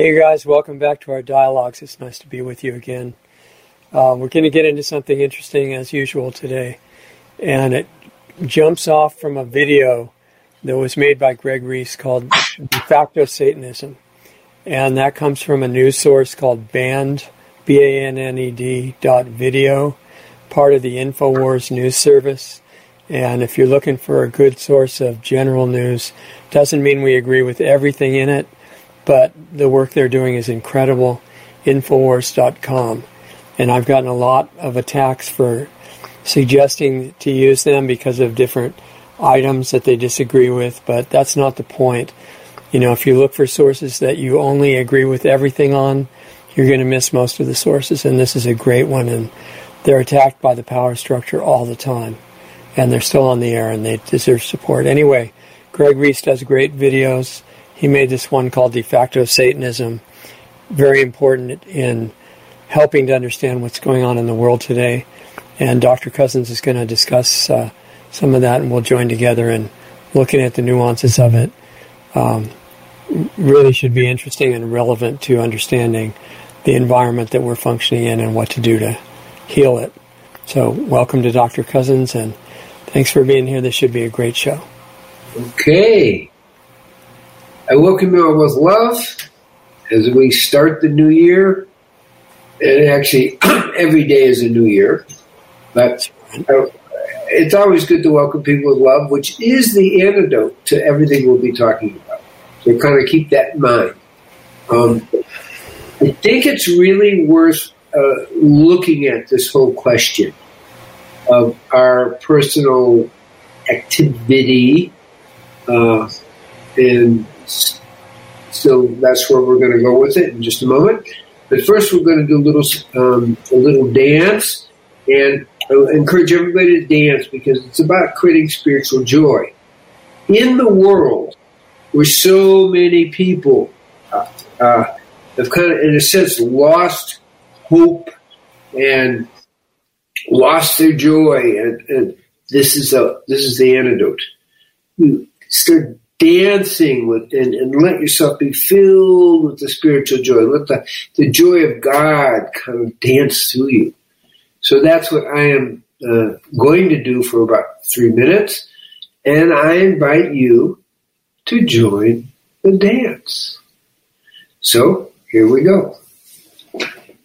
Hey, guys, welcome back to our dialogues. It's nice to be with you again. Uh, we're going to get into something interesting as usual today, and it jumps off from a video that was made by Greg Reese called De facto Satanism. And that comes from a news source called Banned, B A N N E D dot video, part of the InfoWars news service. And if you're looking for a good source of general news, doesn't mean we agree with everything in it but the work they're doing is incredible. Infowars.com. And I've gotten a lot of attacks for suggesting to use them because of different items that they disagree with, but that's not the point. You know, if you look for sources that you only agree with everything on, you're going to miss most of the sources, and this is a great one. And they're attacked by the power structure all the time, and they're still on the air, and they deserve support. Anyway, Greg Reese does great videos he made this one called De facto Satanism, very important in helping to understand what's going on in the world today. And Dr. Cousens is going to discuss uh, some of that, and we'll join together in looking at the nuances of it. Um, really should be interesting and relevant to understanding the environment that we're functioning in and what to do to heal it. So, welcome to Dr. Cousens, and thanks for being here. This should be a great show. Okay. I welcome you all with love as we start the new year. And actually, every day is a new year. But it's always good to welcome people with love, which is the antidote to everything we'll be talking about. So kind of keep that in mind. Um, I think it's really worth uh, looking at this whole question of our personal activity uh, and so that's where we're going to go with it in just a moment. But first, we're going to do a little um, a little dance, and I encourage everybody to dance because it's about creating spiritual joy in the world where so many people uh, uh, have kind of, in a sense, lost hope and lost their joy, and, and this is a this is the antidote. You start dancing with and, and let yourself be filled with the spiritual joy. Let the, the joy of God kind of dance through you. So that's what I am uh, going to do for about three minutes. And I invite you to join the dance. So here we go.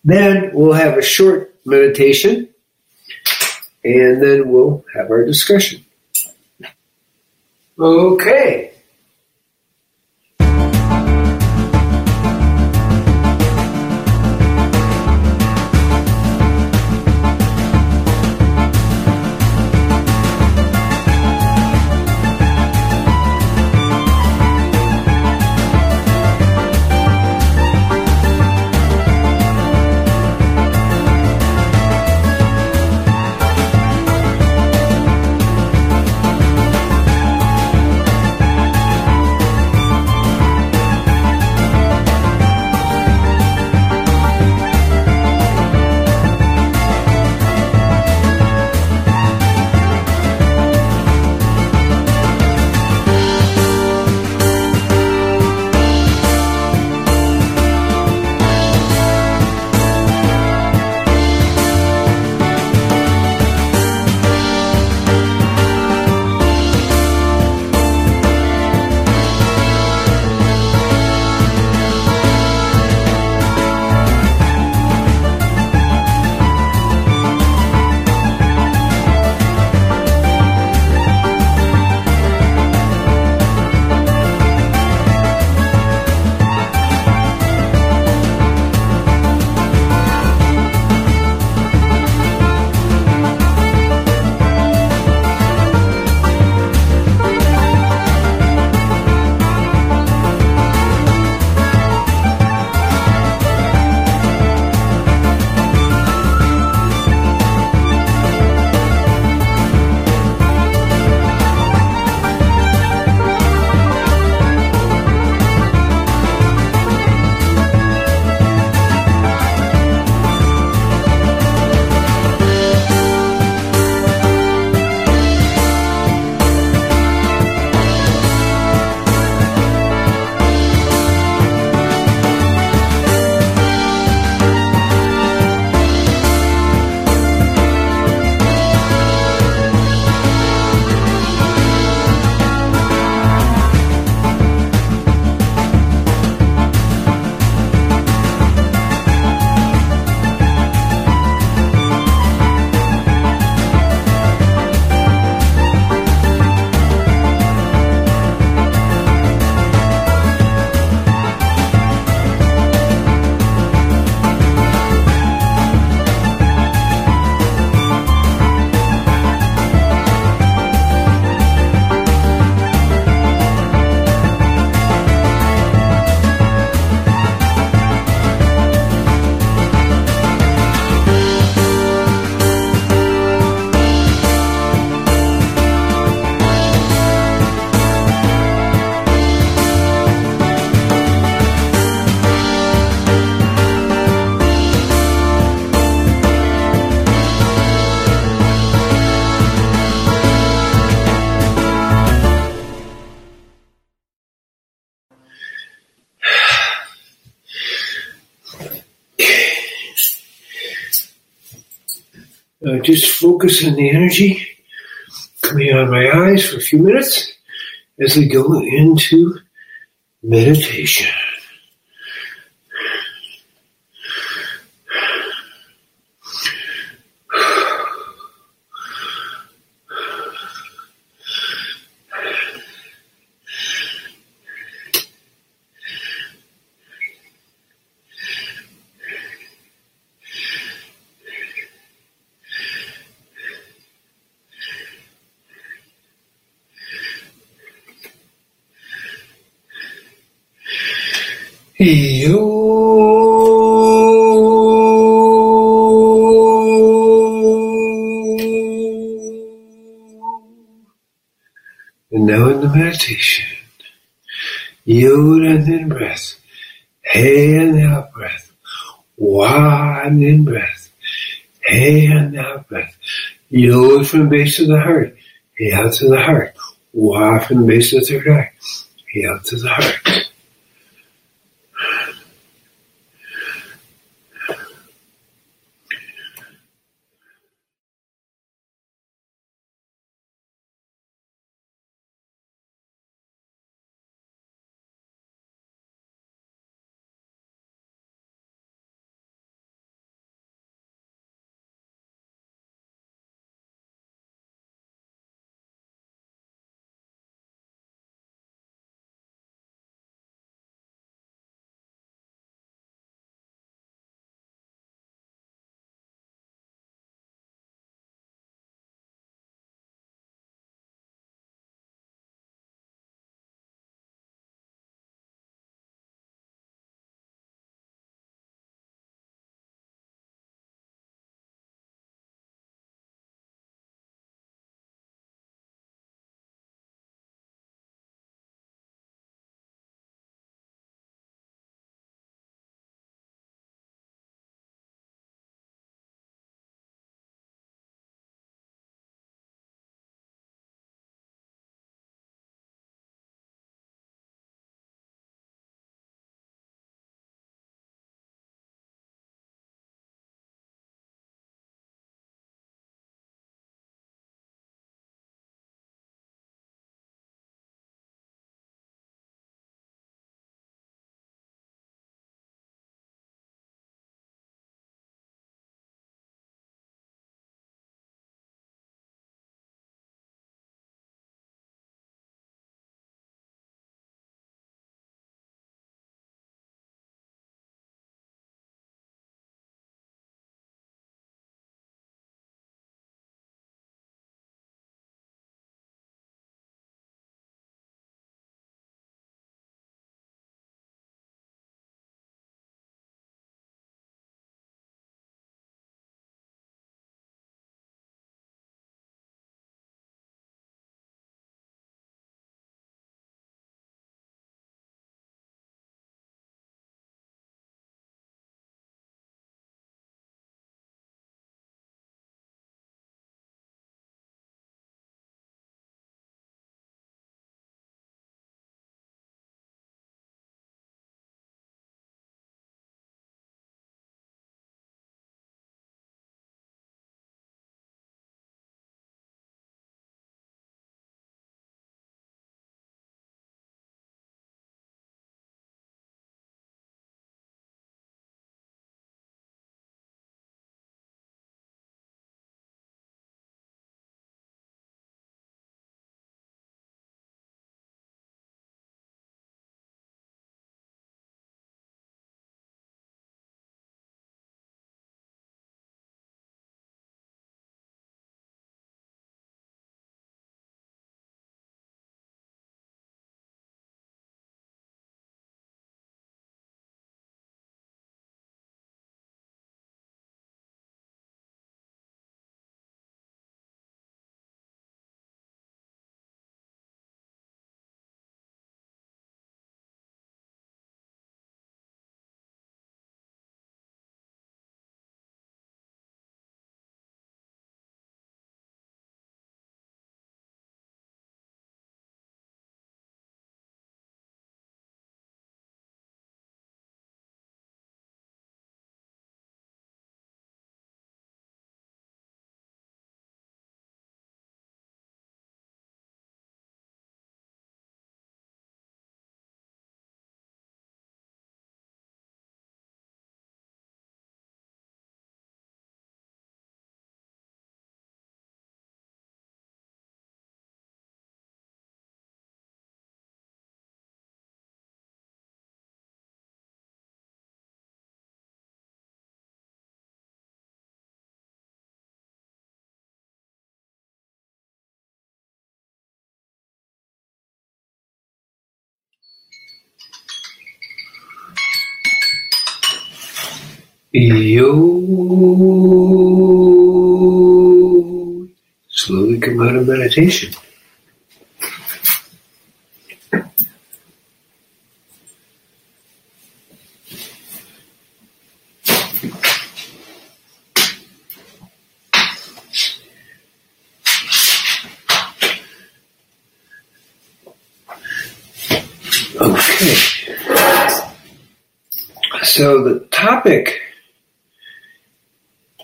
Then we'll have a short meditation and then we'll have our discussion. Okay. Uh, just focus on the energy coming out of my eyes for a few minutes as we go into meditation. And now in the meditation, Yod and then breath, Hey and out breath, Wah and then breath, Hey and out breath, Yod from the base of the heart, Hey out to the heart, Wah from the base of the third eye, Hey out to the heart. Yo. Slowly come out of meditation. Okay. So the topic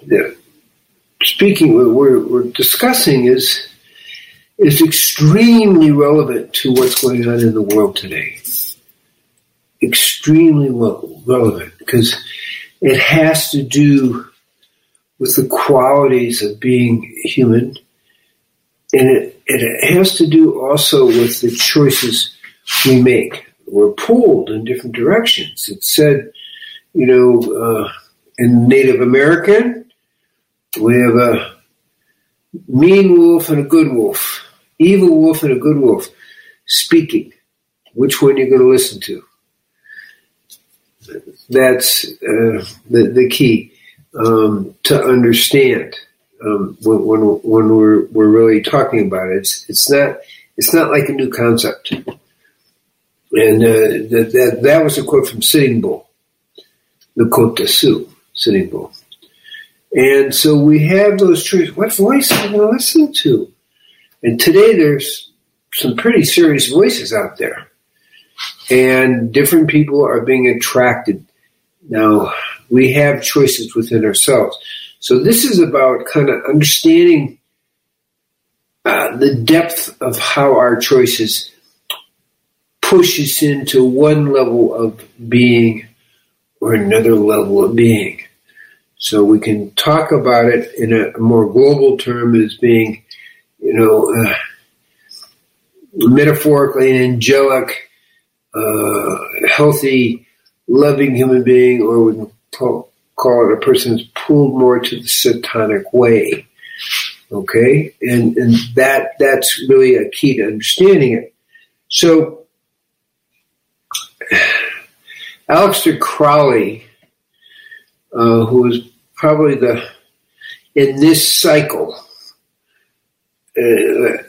that speaking we're, we're discussing is is extremely relevant to what's going on in the world today. Extremely relevant because it has to do with the qualities of being human, and it, it has to do also with the choices we make. We're pulled in different directions. It said, you know, uh, in Native American, we have a mean wolf and a good wolf, evil wolf and a good wolf speaking. Which one are you're going to listen to? That's uh, the the key um, to understand um, when, when when we're we're really talking about it. It's it's not it's not like a new concept. And uh, that, that, that was a quote from Sitting Bull, the Côte de Sioux, Sitting Bull. And so we have those choices. What voice am I going to listen to? And today there's some pretty serious voices out there. And different people are being attracted. Now, we have choices within ourselves. So this is about kind of understanding uh, the depth of how our choices push us into one level of being or another level of being. So we can talk about it in a more global term as being, you know, uh, metaphorically an angelic, uh, healthy, loving human being, or we can call, it a person who's pulled more to the satanic way. Okay, and and that that's really a key to understanding it. So Aleister Crowley, uh, who was probably the in this cycle uh,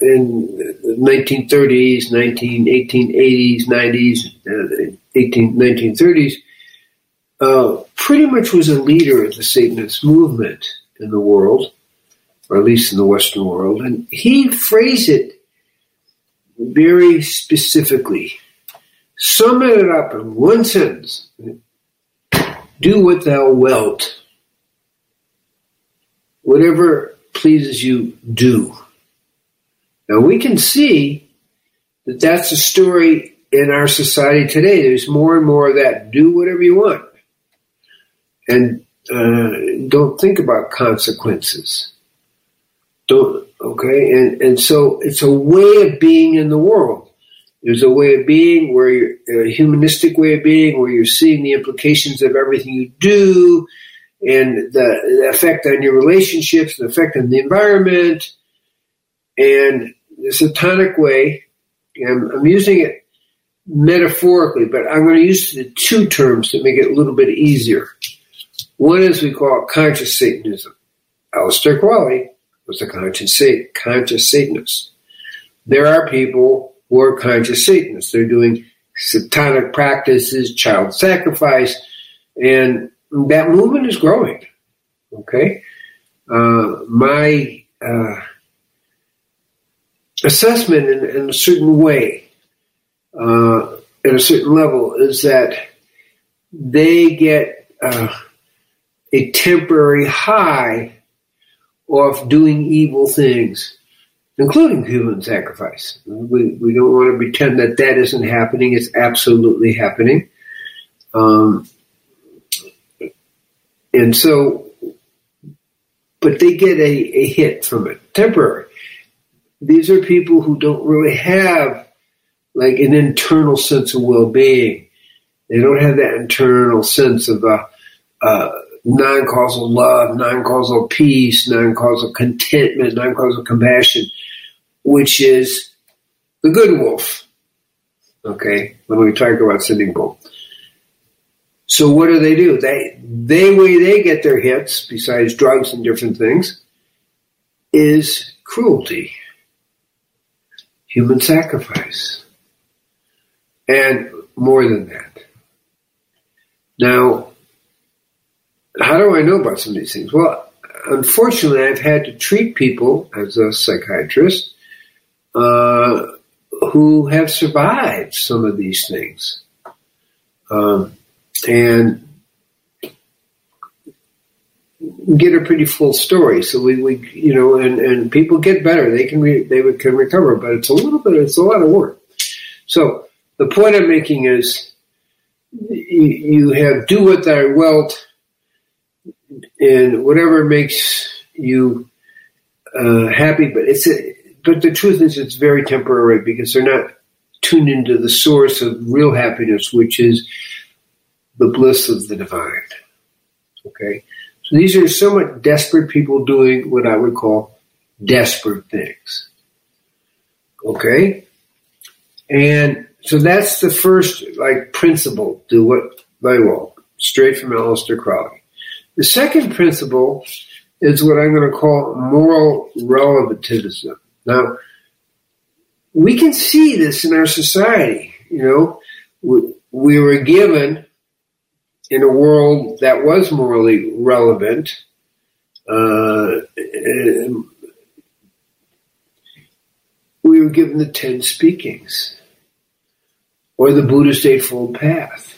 in the 1930s, 19, 1880s, 90s, uh, 18, 1930s, uh, pretty much was a leader of the Satanist movement in the world, or at least in the Western world. And he phrased it very specifically Sum it up in one sentence. Do what thou wilt. Whatever pleases you, do. Now we can see that that's a story in our society today. There's more and more of that. Do whatever you want. And uh, don't think about consequences. Don't, okay? And, and so it's a way of being in the world. There's a way of being where you're a humanistic way of being where you're seeing the implications of everything you do and the, the effect on your relationships, the effect on the environment, and the satanic way. I'm, I'm using it metaphorically, but I'm going to use the two terms to make it a little bit easier. One is we call it conscious Satanism. Aleister Crowley was a conscious, conscious Satanist. There are people are conscious Satanists. They're doing satanic practices, child sacrifice, and that movement is growing. Okay? Uh, my uh, assessment in, in, a certain way, uh, at a certain level, is that they get uh, a temporary high off doing evil things including human sacrifice. We, we don't want to pretend that that isn't happening. It's absolutely happening. Um, and so, but they get a, a hit from it, temporary. These are people who don't really have like an internal sense of well-being. They don't have that internal sense of uh, uh, non-causal love, non-causal peace, non-causal contentment, non-causal compassion which is the good wolf. Okay, when we talk about Sitting Bull. So what do they do? They they way they get their hits, besides drugs and different things, is cruelty, human sacrifice, and more than that. Now, how do I know about some of these things? Well, unfortunately, I've had to treat people as a psychiatrist uh, who have survived some of these things. Um, and get a pretty full story. So we, we you know, and, and people get better. They can re, they can recover, but it's a little bit, it's a lot of work. So the point I'm making is, you have do what thou wilt, and whatever makes you uh, happy. But it's a, but the truth is, it's very temporary because they're not tuned into the source of real happiness, which is the bliss of the divine. Okay? So these are somewhat desperate people doing what I would call desperate things. Okay? And so that's the first like principle, do what they will, straight from Aleister Crowley. The second principle is what I'm going to call moral relativism. Now, we can see this in our society. You know, we, we were given in a world that was morally relevant, uh, we were given the ten speakings, or the Buddhist Eightfold Path,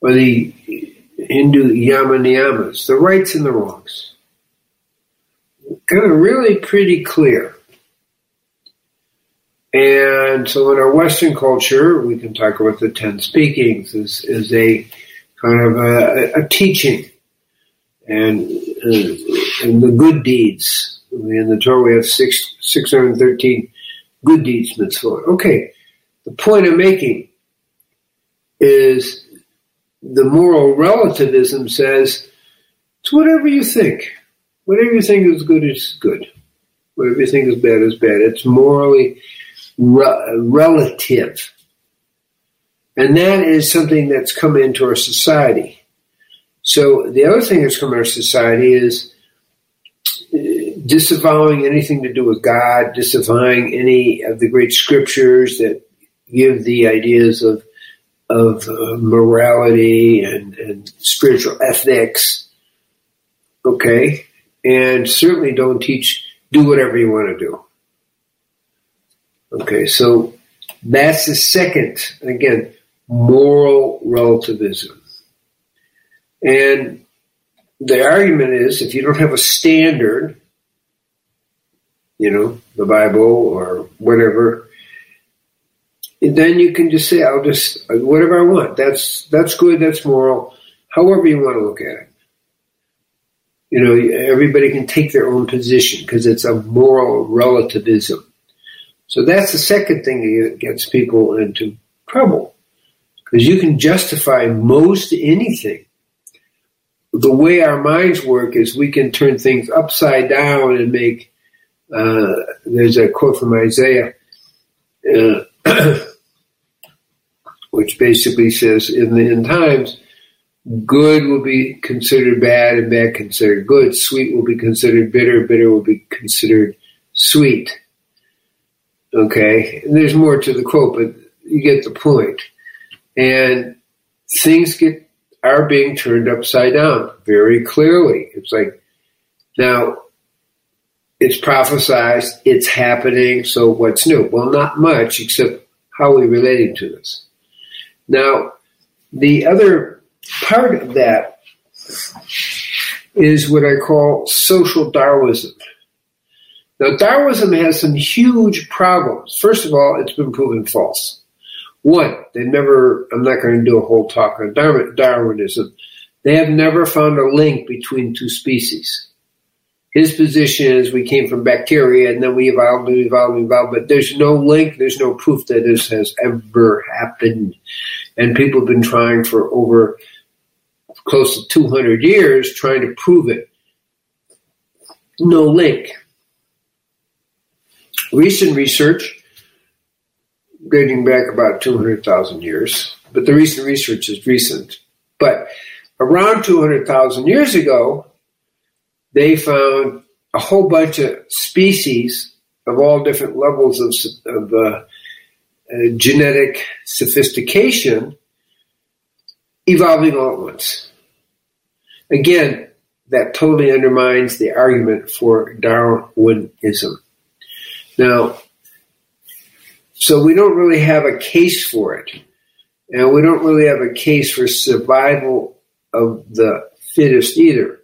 or the Hindu Yama Niyamas, the rights and the wrongs. Really pretty clear. And so in our Western culture, we can talk about the Ten Speakings as a kind of a, a teaching and, uh, and the good deeds. In the Torah, we have six, 613 good deeds mitzvot. Okay, the point I'm making is the moral relativism says it's whatever you think. Whatever you think is good is good. Whatever you think is bad is bad. It's morally re- relative. And that is something that's come into our society. So the other thing that's come into our society is uh, disavowing anything to do with God, disavowing any of the great scriptures that give the ideas of of uh, morality and, and spiritual ethics. Okay, and certainly don't teach do whatever you want to do. Okay, so that's the second, again, moral relativism. And the argument is if you don't have a standard, you know, the Bible or whatever, then you can just say, I'll just, whatever I want. That's, that's good, that's moral, however you want to look at it. You know, everybody can take their own position because it's a moral relativism. So that's the second thing that gets people into trouble. Because you can justify most anything. The way our minds work is we can turn things upside down and make, uh, there's a quote from Isaiah, uh, which basically says, in the end times, good will be considered bad and bad considered good. Sweet will be considered bitter, bitter will be considered sweet. Okay, and there's more to the quote, but you get the point. And things get are being turned upside down very clearly. It's like now it's prophesized, it's happening. So what's new? Well, not much, except how are we relating to this? Now, the other part of that is what I call social Darwinism. Now, Darwinism has some huge problems. First of all, it's been proven false. One, they never, I'm not going to do a whole talk on Darwinism. They have never found a link between two species. His position is we came from bacteria and then we evolved and evolved and evolved, but there's no link, there's no proof that this has ever happened. And people have been trying for over close to 200 years trying to prove it. No link. Recent research, dating back about 200,000 years, but the recent research is recent. But around 200,000 years ago, they found a whole bunch of species of all different levels of, of uh, uh, genetic sophistication evolving all at once. Again, that totally undermines the argument for Darwinism. Now, so we don't really have a case for it. And we don't really have a case for survival of the fittest either.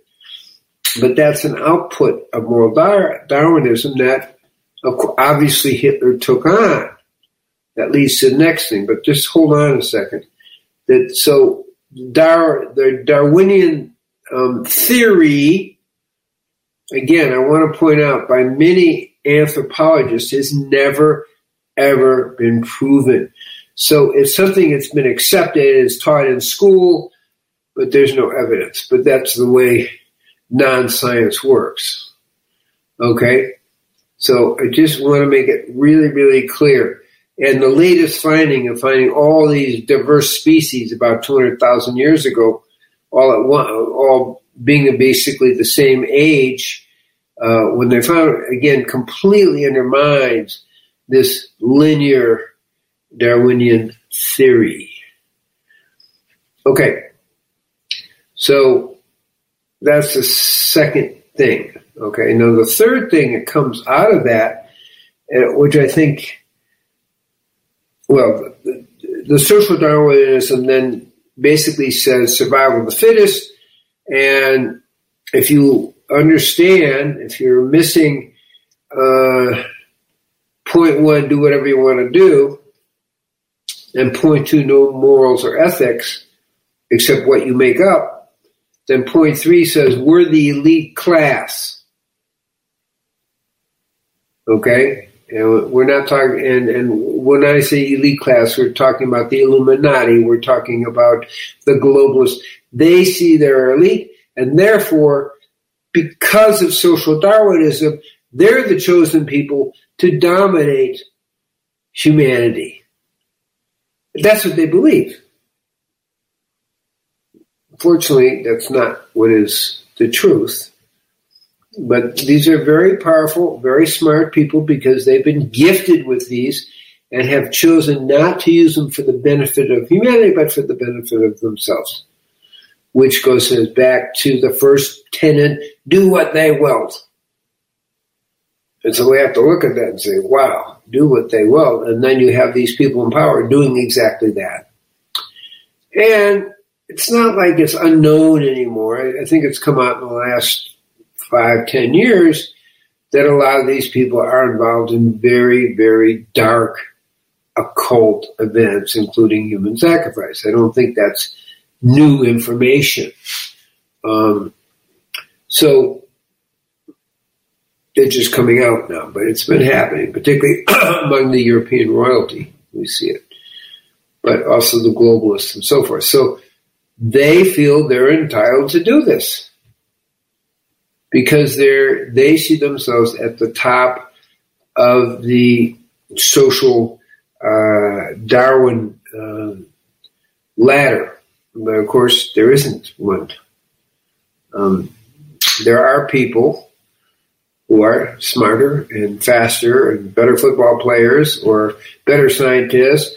But that's an output of moral Darwinism that obviously Hitler took on. That leads to the next thing. But just hold on a second. That so Dar, the Darwinian um, theory, again, I want to point out by many anthropologists, has never ever been proven. So it's something that's been accepted, it's taught in school, but there's no evidence. But that's the way non science works. Okay? So I just want to make it really, really clear. And the latest finding of finding all these diverse species about 200,000 years ago, all at one, all being basically the same age, uh, when they found again completely undermines this linear Darwinian theory. Okay, so that's the second thing. Okay, now the third thing that comes out of that, uh, which I think, well, the, social Darwinism then basically says survival of the fittest, and if you understand, if you're missing uh, point one, do whatever you want to do, and point two, no morals or ethics except what you make up, then point three says we're the elite class. Okay? And we're not talking, and, and when I say elite class, we're talking about the Illuminati, we're talking about the globalists. They see they're elite, and therefore, because of social Darwinism, they're the chosen people to dominate humanity. That's what they believe. Fortunately, that's not what is the truth. But these are very powerful, very smart people because they've been gifted with these and have chosen not to use them for the benefit of humanity, but for the benefit of themselves. Which goes back to the first tenet do what they will. And so we have to look at that and say, wow, do what they will. And then you have these people in power doing exactly that. And it's not like it's unknown anymore. I think it's come out in the last five, ten years that a lot of these people are involved in very, very dark occult events, including human sacrifice. I don't think that's new information. Um, so it's just coming out now, but it's been happening, particularly among the European royalty. We see it, but also the globalists and so forth. So they feel they're entitled to do this because they're they see themselves at the top of the social uh, Darwin uh, ladder. But of course, there isn't one. Um, there are people who are smarter and faster and better football players or better scientists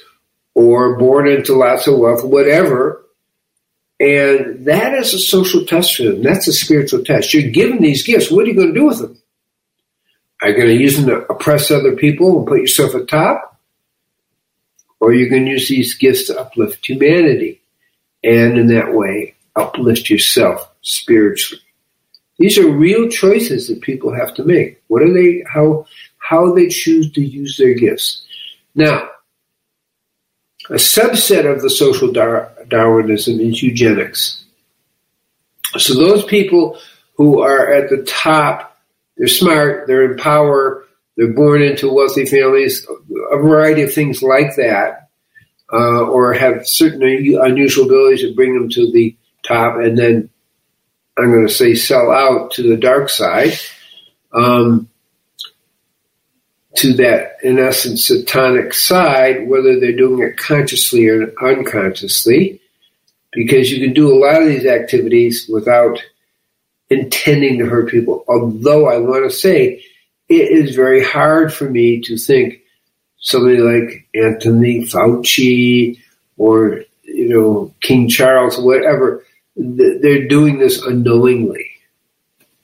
or born into lots of wealth, whatever, and that is a social test for them. That's a spiritual test. You're given these gifts. What are you going to do with them? Are you going to use them to oppress other people and put yourself at top? Or are you going to use these gifts to uplift humanity and in that way uplift yourself spiritually? These are real choices that people have to make. What are they, how, how they choose to use their gifts. Now, a subset of the social Dar- Darwinism is eugenics. So those people who are at the top, they're smart, they're in power, they're born into wealthy families, a variety of things like that, uh, or have certain unusual abilities that bring them to the top, and then I'm going to say sell out to the dark side. Um, to that, in essence, satanic side, whether they're doing it consciously or unconsciously, because you can do a lot of these activities without intending to hurt people. Although I want to say it is very hard for me to think somebody like Anthony Fauci or you know King Charles, whatever, they're doing this unknowingly.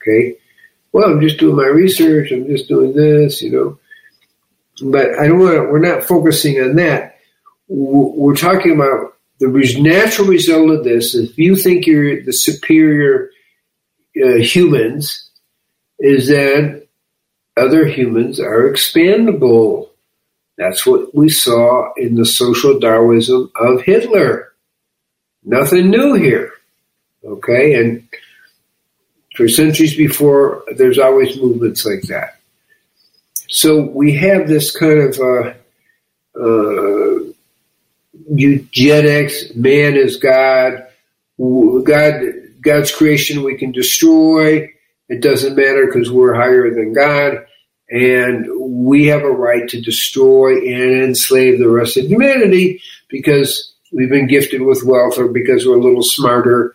Okay, well, I'm just doing my research. I'm just doing this, you know. But I don't want. We're not focusing on that. We're talking about the natural result of this. If you think you're the superior uh, humans, is that other humans are expandable. That's what we saw in the social Darwinism of Hitler. Nothing new here. Okay, and for centuries before, there's always movements like that. So we have this kind of uh, uh, eugenics, man is God, God, God's creation we can destroy. It doesn't matter because we're higher than God, and we have a right to destroy and enslave the rest of humanity because we've been gifted with wealth or because we're a little smarter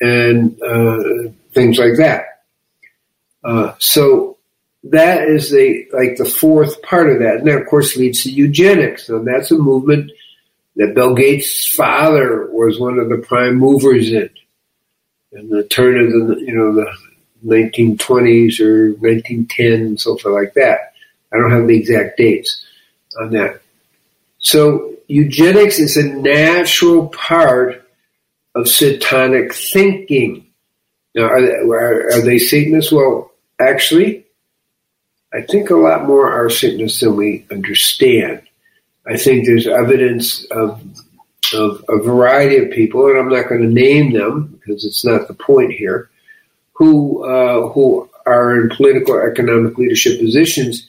and uh, things like that. Uh, so that is the like the fourth part of that, and that of course leads to eugenics. And that's a movement that Bill Gates' father was one of the prime movers in, in the turn of the you know the 1920s or 1910, something like that. I don't have the exact dates on that. So eugenics is a natural part of satanic thinking. Now, are they, are, are they Satanists? Well, actually, I think a lot more are Satanists than we understand. I think there's evidence of, of a variety of people, and I'm not going to name them because it's not the point here, who uh, who are in political or economic leadership positions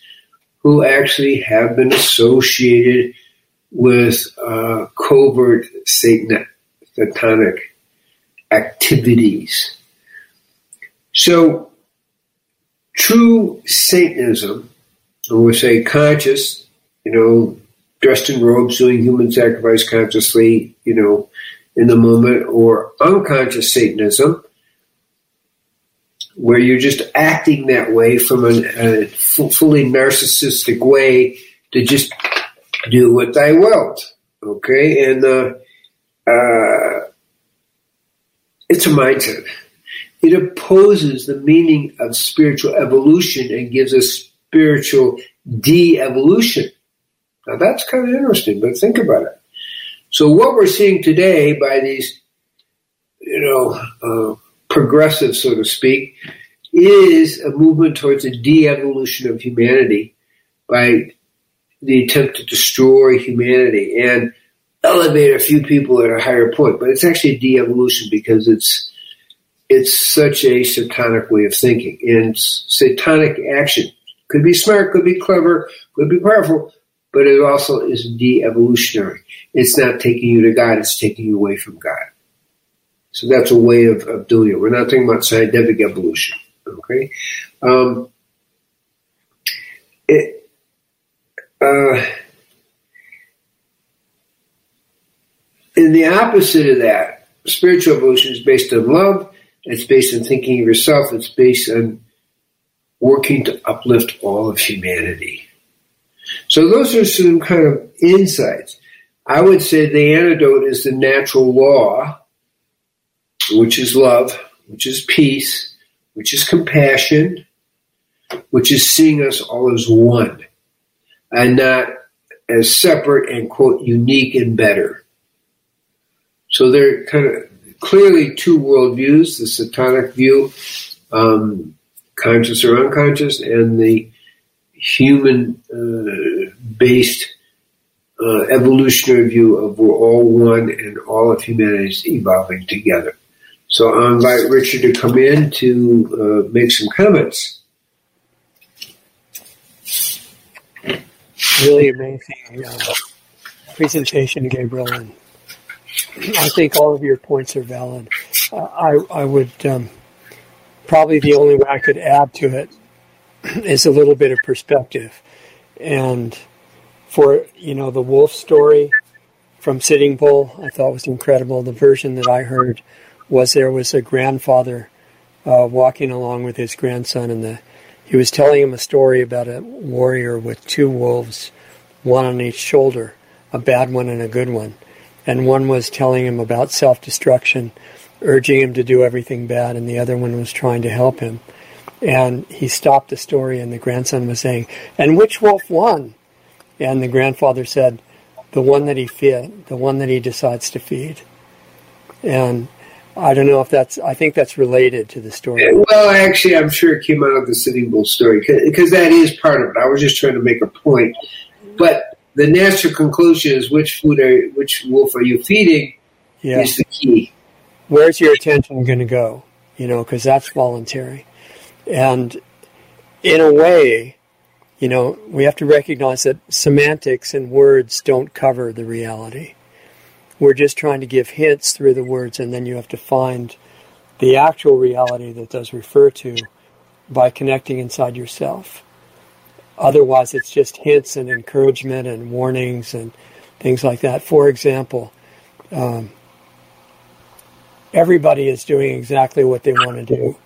who actually have been associated with uh, covert Satan, satanic activities. So, true Satanism, or we say conscious, you know, dressed in robes, doing human sacrifice consciously, you know, in the moment, or unconscious Satanism, where you're just acting that way from a, fully narcissistic way to just do what thy wilt. Okay, and uh, uh, it's a mindset. It opposes the meaning of spiritual evolution and gives us spiritual de-evolution. Now that's kind of interesting, but think about it. So what we're seeing today by these, you know, uh, progressives, so to speak, is a movement towards a de-evolution of humanity by the attempt to destroy humanity and elevate a few people at a higher point. But it's actually a de-evolution because it's it's such a satanic way of thinking. And satanic action could be smart, could be clever, could be powerful, but it also is de-evolutionary. It's not taking you to God, it's taking you away from God. So that's a way of, of doing it. We're not talking about scientific evolution. Okay? Um, it, uh, in the opposite of that, spiritual evolution is based on love, it's based on thinking of yourself, it's based on working to uplift all of humanity. So those are some kind of insights. I would say the antidote is the natural law, which is love, which is peace, which is compassion, which is seeing us all as one and not as separate and quote unique and better. So they're kind of clearly two worldviews: the satanic view, um, conscious or unconscious, and the human-based uh, uh, evolutionary view of we're all one and all of humanity is evolving together. So I invite Richard to come in to uh, make some comments. Really amazing uh, presentation, Gabriel, and I think all of your points are valid. Uh, I, I would um, probably the only way I could add to it is a little bit of perspective. And for, you know, the wolf story from Sitting Bull, I thought was incredible. The version that I heard was there was a grandfather uh, walking along with his grandson, and the, he was telling him a story about a warrior with two wolves, one on each shoulder, a bad one and a good one. And one was telling him about self destruction, urging him to do everything bad, and the other one was trying to help him. And he stopped the story, and the grandson was saying, And which wolf won? And the grandfather said, The one that he fed, the one that he decides to feed. And I don't know if that's. I think that's related to the story. Eh, well, actually, I'm sure it came out of the Sitting Bull story because that is part of it. I was just trying to make a point, but the natural conclusion is which food are which wolf are you feeding yeah. is the key. Where's your attention going to go? You know, because that's voluntary, and in a way, you know, we have to recognize that semantics and words don't cover the reality. We're just trying to give hints through the words, and then you have to find the actual reality that does refer to by connecting inside yourself. Otherwise, it's just hints and encouragement and warnings and things like that. For example, um, everybody is doing exactly what they want to do.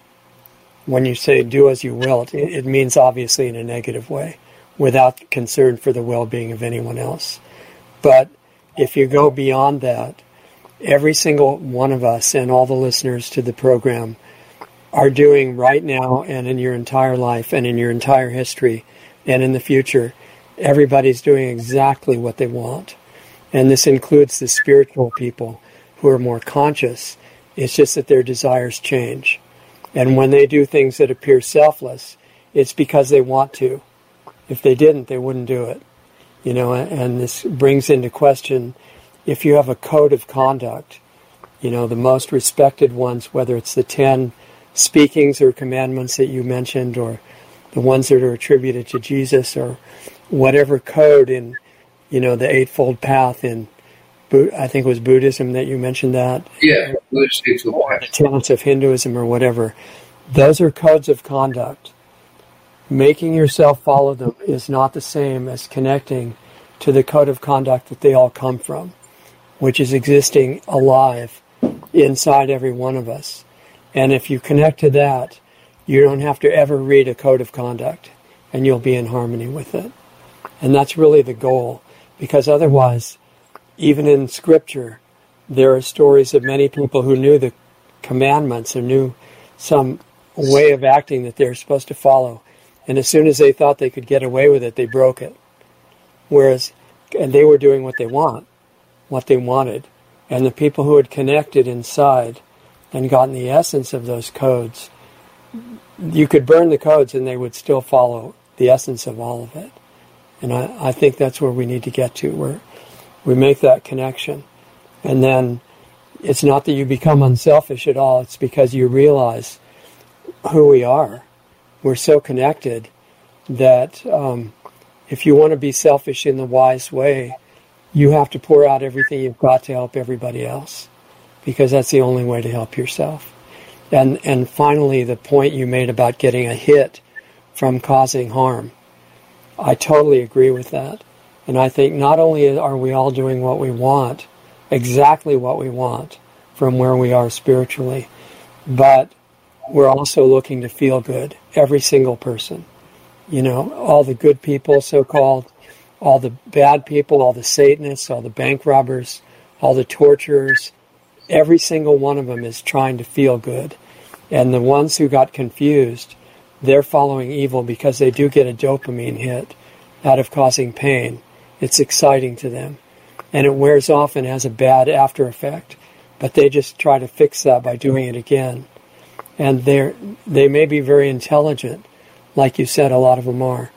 When you say do as you will, it, it means obviously in a negative way, without concern for the well being of anyone else. But if you go beyond that, every single one of us and all the listeners to the program are doing right now and in your entire life and in your entire history and in the future, everybody's doing exactly what they want. And this includes the spiritual people who are more conscious. It's just that their desires change. And when they do things that appear selfless, it's because they want to. If they didn't, they wouldn't do it. You know, and this brings into question if you have a code of conduct, you know, the most respected ones, whether it's the 10 speakings or commandments that you mentioned, or the ones that are attributed to Jesus, or whatever code in, you know, the Eightfold Path in, I think it was Buddhism that you mentioned that. Yeah, Buddhist Eightfold Path. The tenets of Hinduism or whatever. Those are codes of conduct making yourself follow them is not the same as connecting to the code of conduct that they all come from, which is existing alive inside every one of us. And if you connect to that, you don't have to ever read a code of conduct and you'll be in harmony with it. And that's really the goal because otherwise, even in scripture, there are stories of many people who knew the commandments or knew some way of acting that they're supposed to follow and as soon as they thought they could get away with it, they broke it. Whereas, and they were doing what they want, what they wanted. And the people who had connected inside and gotten the essence of those codes, you could burn the codes and they would still follow the essence of all of it. And I, I think that's where we need to get to, where we make that connection. And then it's not that you become unselfish at all, it's because you realize who we are we're so connected that um, if you want to be selfish in the wise way, you have to pour out everything you've got to help everybody else because that's the only way to help yourself. And and finally, the point you made about getting a hit from causing harm, I totally agree with that. And I think not only are we all doing what we want, exactly what we want from where we are spiritually, but we're also looking to feel good, every single person. You know, all the good people, so called, all the bad people, all the Satanists, all the bank robbers, all the torturers, every single one of them is trying to feel good. And the ones who got confused, they're following evil because they do get a dopamine hit out of causing pain. It's exciting to them. And it wears off and has a bad after effect. But they just try to fix that by doing it again and they they may be very intelligent, like you said, a lot of them are,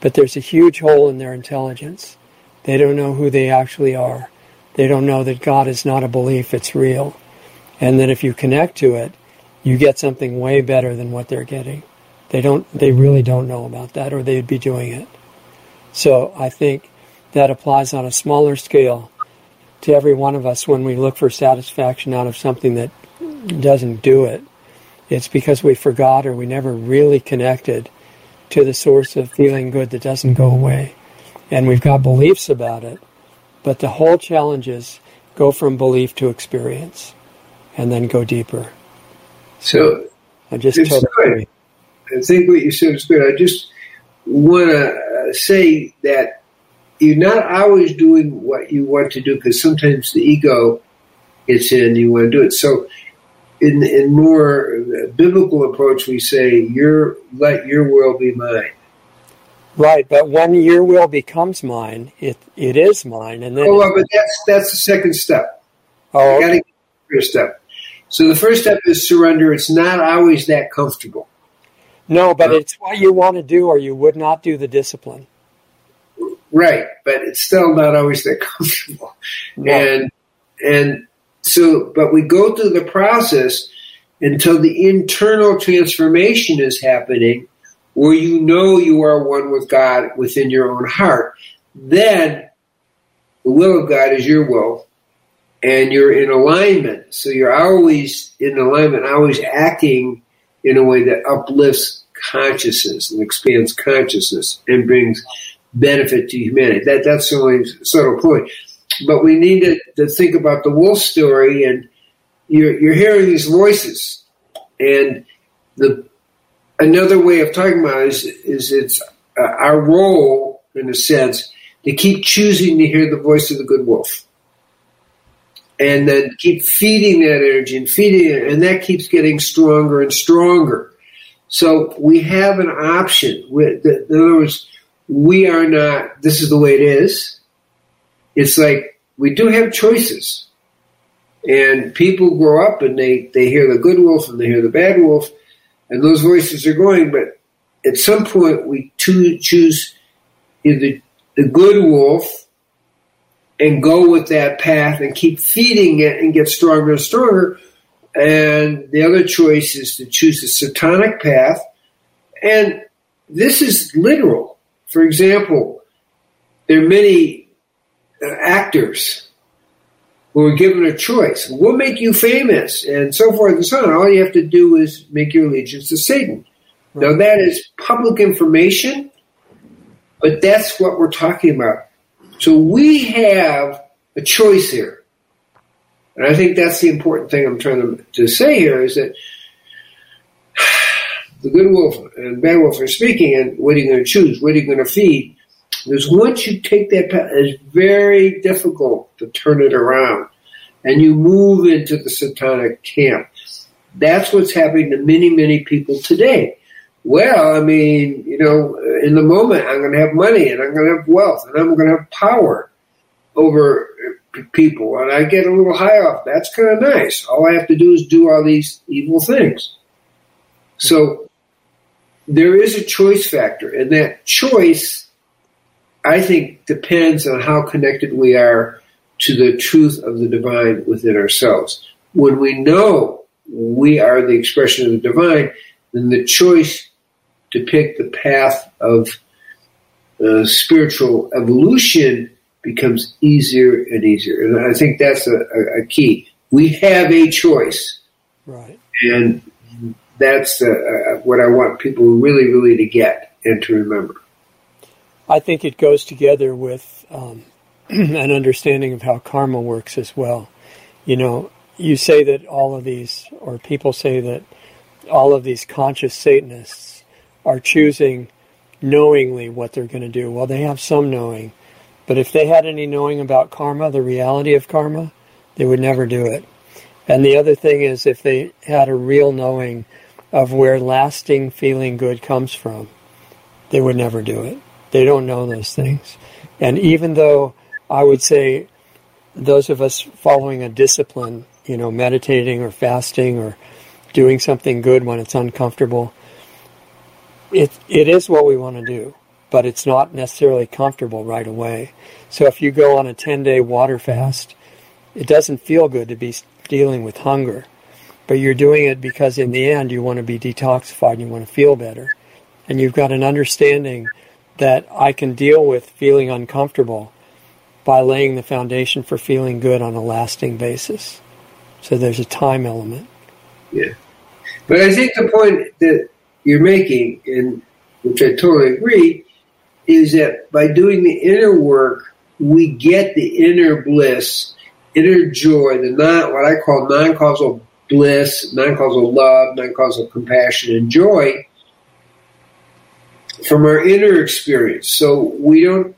but there's a huge hole in their intelligence. They don't know who they actually are. They don't know that God is not a belief; it's real, and that if you connect to it, you get something way better than what they're getting. They don't. They really don't know about that, or they'd be doing it. So I think that applies on a smaller scale to every one of us when we look for satisfaction out of something that doesn't do it it's because we forgot or we never really connected to the source of feeling good that doesn't go away. and we've got beliefs about it. But the whole challenge is go from belief to experience and then go deeper. So I just totally good. I think what you said is good. I just want to uh, say that you're not always doing what you want to do because sometimes the ego gets in. You want to do it. So, in in more uh, biblical approach, we say, "Your let your will be mine." Right, but when your will becomes mine, it it is mine, and then oh, well, but that's that's the second step. Oh, you got to get the first step. So the first step is surrender. It's not always that comfortable. No, but uh, it's what you want to do, or you would not do the discipline. Right, but it's still not always that comfortable. No. And and so, but we go through the process until the internal transformation is happening, where you know you are one with God within your own heart. Then the will of God is your will, and you're in alignment. So you're always in alignment, always acting in a way that uplifts consciousness and expands consciousness and brings benefit to humanity. That that's the only subtle point. But we need to, to think about the wolf story, and you're you're hearing these voices, and the another way of talking about it is is it's uh, our role in a sense to keep choosing to hear the voice of the good wolf and then keep feeding that energy and feeding it, and that keeps getting stronger and stronger. So we have an option. In other words, we are not, this is the way it is. It's like we do have choices. And people grow up and they, they hear the good wolf and they hear the bad wolf, and those voices are going, but at some point we choose either the good wolf and go with that path and keep feeding it and get stronger and stronger. And the other choice is to choose the satanic path. And this is literal. For example, there are many uh, actors who are given a choice. We'll make you famous and so forth and so on. All you have to do is make your allegiance to Satan. Now that is public information, but that's what we're talking about. So we have a choice here. And I think that's the important thing I'm trying to, to say here is that the good wolf and bad wolf are speaking, and what are you going to choose? What are you going to feed? Because once you take that path, it's very difficult to turn it around. And you move into the satanic camp. That's what's happening to many, many people today. Well, I mean, you know, in the moment, I'm going to have money and I'm going to have wealth and I'm going to have power over people and I get a little high off. That's kind of nice. All I have to do is do all these evil things. So there is a choice factor and that choice, I think, depends on how connected we are to the truth of the divine within ourselves. When we know we are the expression of the divine, then the choice to pick the path of uh, spiritual evolution becomes easier and easier. And I think that's a, a, a key. We have a choice. Right. And that's uh, uh, what I want people really, really to get and to remember. I think it goes together with um, an understanding of how karma works as well. You know, you say that all of these, or people say that all of these conscious Satanists are choosing knowingly what they're going to do. Well, they have some knowing, but if they had any knowing about karma, the reality of karma, they would never do it. And the other thing is, if they had a real knowing of where lasting feeling good comes from, they would never do it. They don't know those things. And even though I would say those of us following a discipline, you know, meditating or fasting or doing something good when it's uncomfortable, it it is what we want to do, but it's not necessarily comfortable right away. So if you go on a 10-day water fast, it doesn't feel good to be dealing with hunger, but you're doing it because in the end you want to be detoxified and you want to feel better. And you've got an understanding that I can deal with feeling uncomfortable by laying the foundation for feeling good on a lasting basis. So there's a time element. Yeah. But I think the point that you're making, and which I totally agree, is that by doing the inner work, we get the inner bliss, inner joy, the non, what I call non-causal bliss, non-causal love, non-causal compassion and joy from our inner experience. So we don't,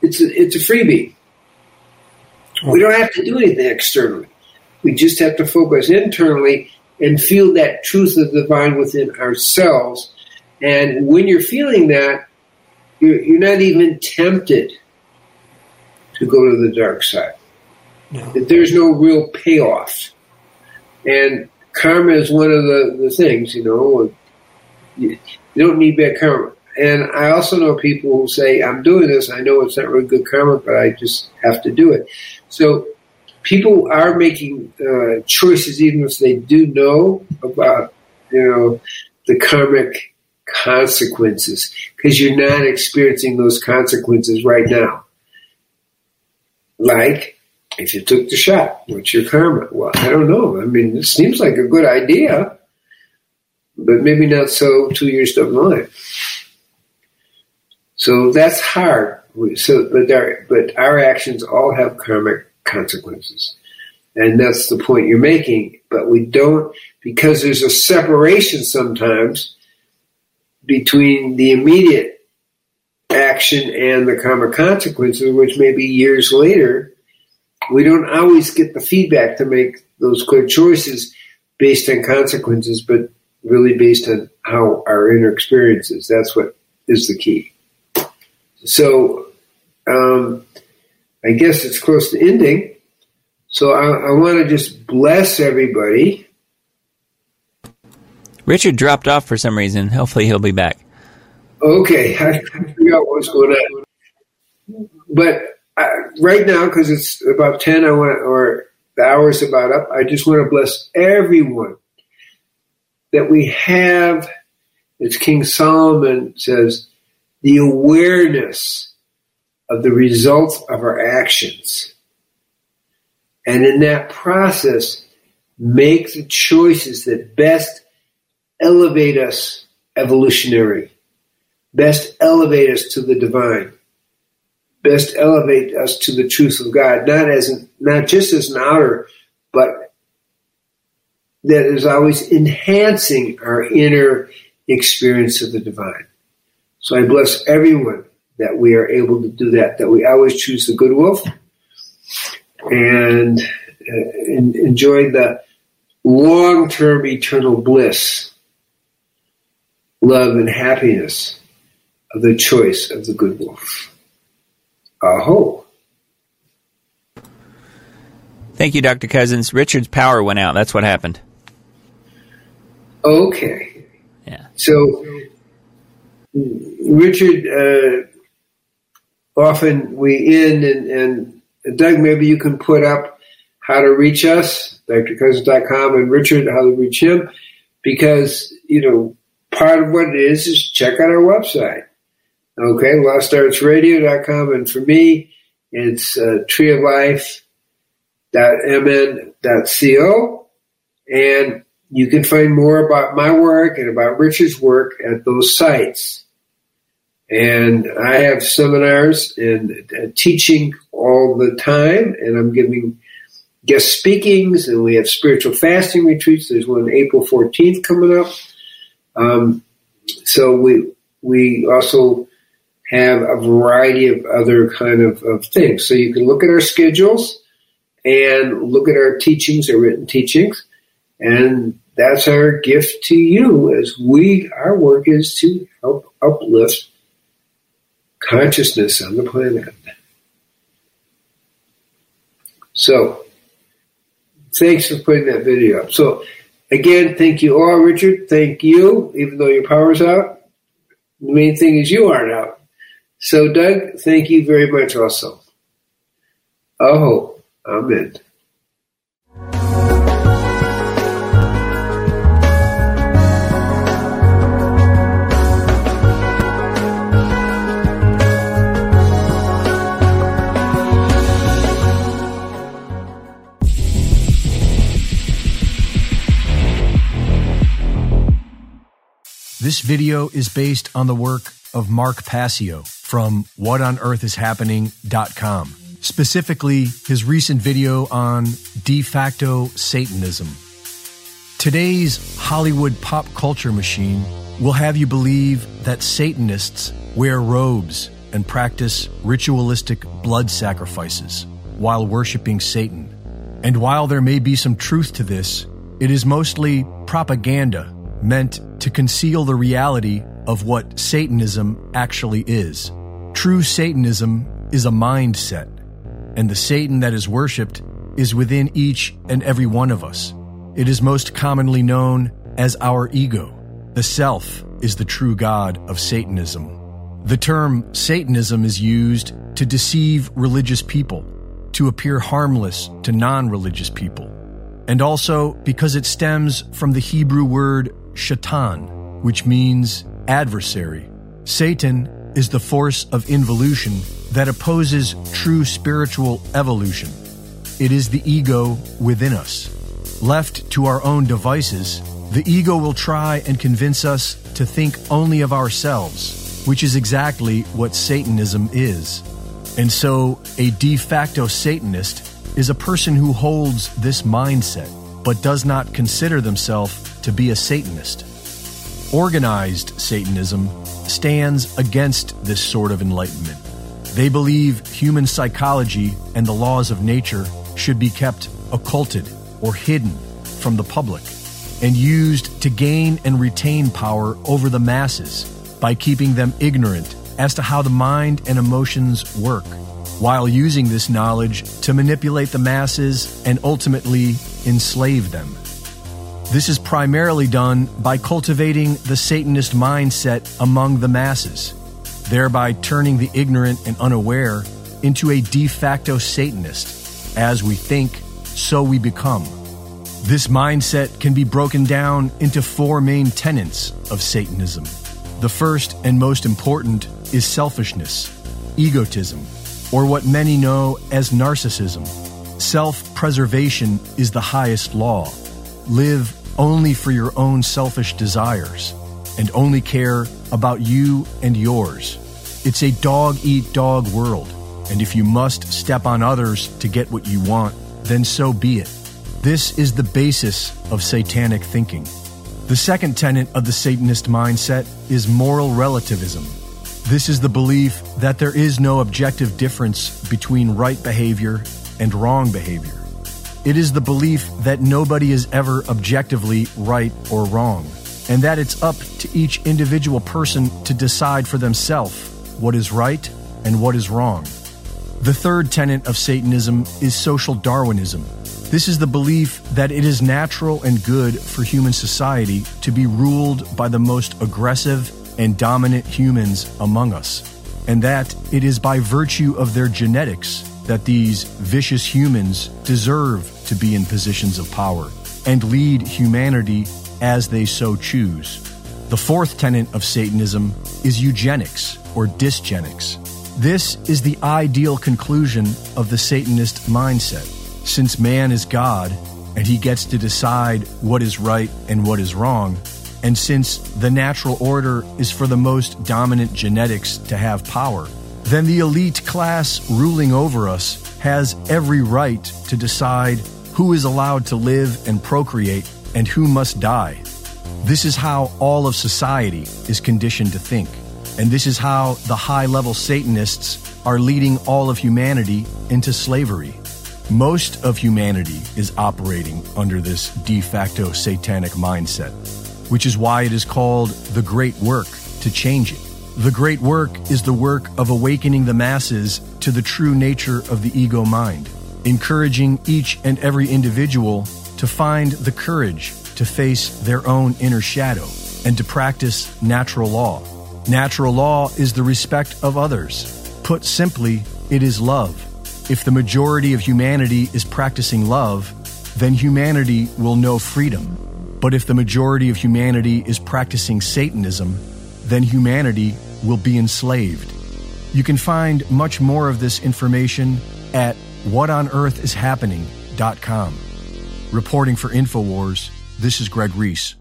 it's a, it's a freebie. We don't have to do anything externally. We just have to focus internally and feel that truth of the divine within ourselves. And when you're feeling that, you're, you're not even tempted to go to the dark side. No. There's no real payoff. And karma is one of the, the things, you know, you, you don't need bad karma. And I also know people who say, I'm doing this, I know it's not really good karma, but I just have to do it. So people are making uh, choices even if they do know about, you know, the karmic consequences because you're not experiencing those consequences right now. Like, if you took the shot, what's your karma? Well, I don't know. I mean, it seems like a good idea, but maybe not so two years down the line. So that's hard. So, but our, but our actions all have karmic consequences, and that's the point you're making. But we don't because there's a separation sometimes between the immediate action and the karma consequences, which may be years later. We don't always get the feedback to make those good choices based on consequences, but really based on how our inner experience is. That's what is the key. So um, I guess it's close to ending. So I, I want to just bless everybody. Richard dropped off for some reason. Hopefully he'll be back. Okay, I figure out what's going on. But uh, right now, because it's about ten, I want or the hour's about up. I just want to bless everyone that we have. As King Solomon says, the awareness of the results of our actions. And in that process, make the choices that best elevate us evolutionary, best elevate us to the divine, best elevate us to the truth of God, not as an, not just as an outer, but that is always enhancing our inner experience of the divine. So I bless everyone that we are able to do that, that we always choose the good wolf and uh, enjoy the long term eternal bliss, love, and happiness of the choice of the good wolf. Aho. Thank you, Dr. Cousens. Richard's power went out. That's what happened. Okay. Yeah. So Richard, uh, often we end, and, and Doug, maybe you can put up how to reach us, drcousens.com, and Richard, how to reach him, because, you know, part of what it is is check out our website. Okay, lostartsradio.com, and for me, it's uh, treeoflife.mn.co, and you can find more about my work and about Richard's work at those sites. And I have seminars and uh, teaching all the time, and I'm giving guest speakings, and we have spiritual fasting retreats. There's one April 14th coming up. Um, so we we also have a variety of other kind of, of things. So you can look at our schedules and look at our teachings, our written teachings, and that's our gift to you as we our work is to help uplift consciousness on the planet. So, thanks for putting that video up. So, again, thank you all, Richard. Thank you, even though your power's out. The main thing is you aren't out. So, Doug, thank you very much also. Oh, amen. This video is based on the work of Mark Passio from whatonearthishappening.com, specifically his recent video on de facto Satanism. Today's Hollywood pop culture machine will have you believe that Satanists wear robes and practice ritualistic blood sacrifices while worshiping Satan. And while there may be some truth to this, it is mostly propaganda meant to conceal the reality of what Satanism actually is. True Satanism is a mindset, and the Satan that is worshipped is within each and every one of us. It is most commonly known as our ego. The self is the true God of Satanism. The term Satanism is used to deceive religious people, to appear harmless to non religious people, and also because it stems from the Hebrew word shaitan, which means adversary. Satan is the force of involution that opposes true spiritual evolution. It is the ego within us. Left to our own devices, the ego will try and convince us to think only of ourselves, which is exactly what Satanism is. And so, a de facto Satanist is a person who holds this mindset, but does not consider themselves to be a Satanist. Organized Satanism stands against this sort of enlightenment. They believe human psychology and the laws of nature should be kept occulted or hidden from the public and used to gain and retain power over the masses by keeping them ignorant as to how the mind and emotions work, while using this knowledge to manipulate the masses and ultimately enslave them. This is primarily done by cultivating the Satanist mindset among the masses, thereby turning the ignorant and unaware into a de facto Satanist. As we think, so we become. This mindset can be broken down into four main tenets of Satanism. The first and most important is selfishness, egotism, or what many know as narcissism. Self preservation is the highest law. Live only for your own selfish desires and only care about you and yours. It's a dog eat dog world, and if you must step on others to get what you want, then so be it. This is the basis of satanic thinking. The second tenet of the Satanist mindset is moral relativism. This is the belief that there is no objective difference between right behavior and wrong behavior. It is the belief that nobody is ever objectively right or wrong, and that it's up to each individual person to decide for themselves what is right and what is wrong. The third tenet of Satanism is social Darwinism. This is the belief that it is natural and good for human society to be ruled by the most aggressive and dominant humans among us, and that it is by virtue of their genetics that these vicious humans deserve to be in positions of power and lead humanity as they so choose. The fourth tenet of Satanism is eugenics or dysgenics. This is the ideal conclusion of the Satanist mindset. Since man is God and he gets to decide what is right and what is wrong, and since the natural order is for the most dominant genetics to have power, then the elite class ruling over us has every right to decide who is allowed to live and procreate and who must die. This is how all of society is conditioned to think. And this is how the high level Satanists are leading all of humanity into slavery. Most of humanity is operating under this de facto satanic mindset, which is why it is called the great work to change it. The great work is the work of awakening the masses to the true nature of the ego mind, encouraging each and every individual to find the courage to face their own inner shadow and to practice natural law. Natural law is the respect of others. Put simply, it is love. If the majority of humanity is practicing love, then humanity will know freedom. But if the majority of humanity is practicing Satanism, then humanity will be enslaved. You can find much more of this information at whatonearthishappening.com. Reporting for InfoWars, this is Greg Reese.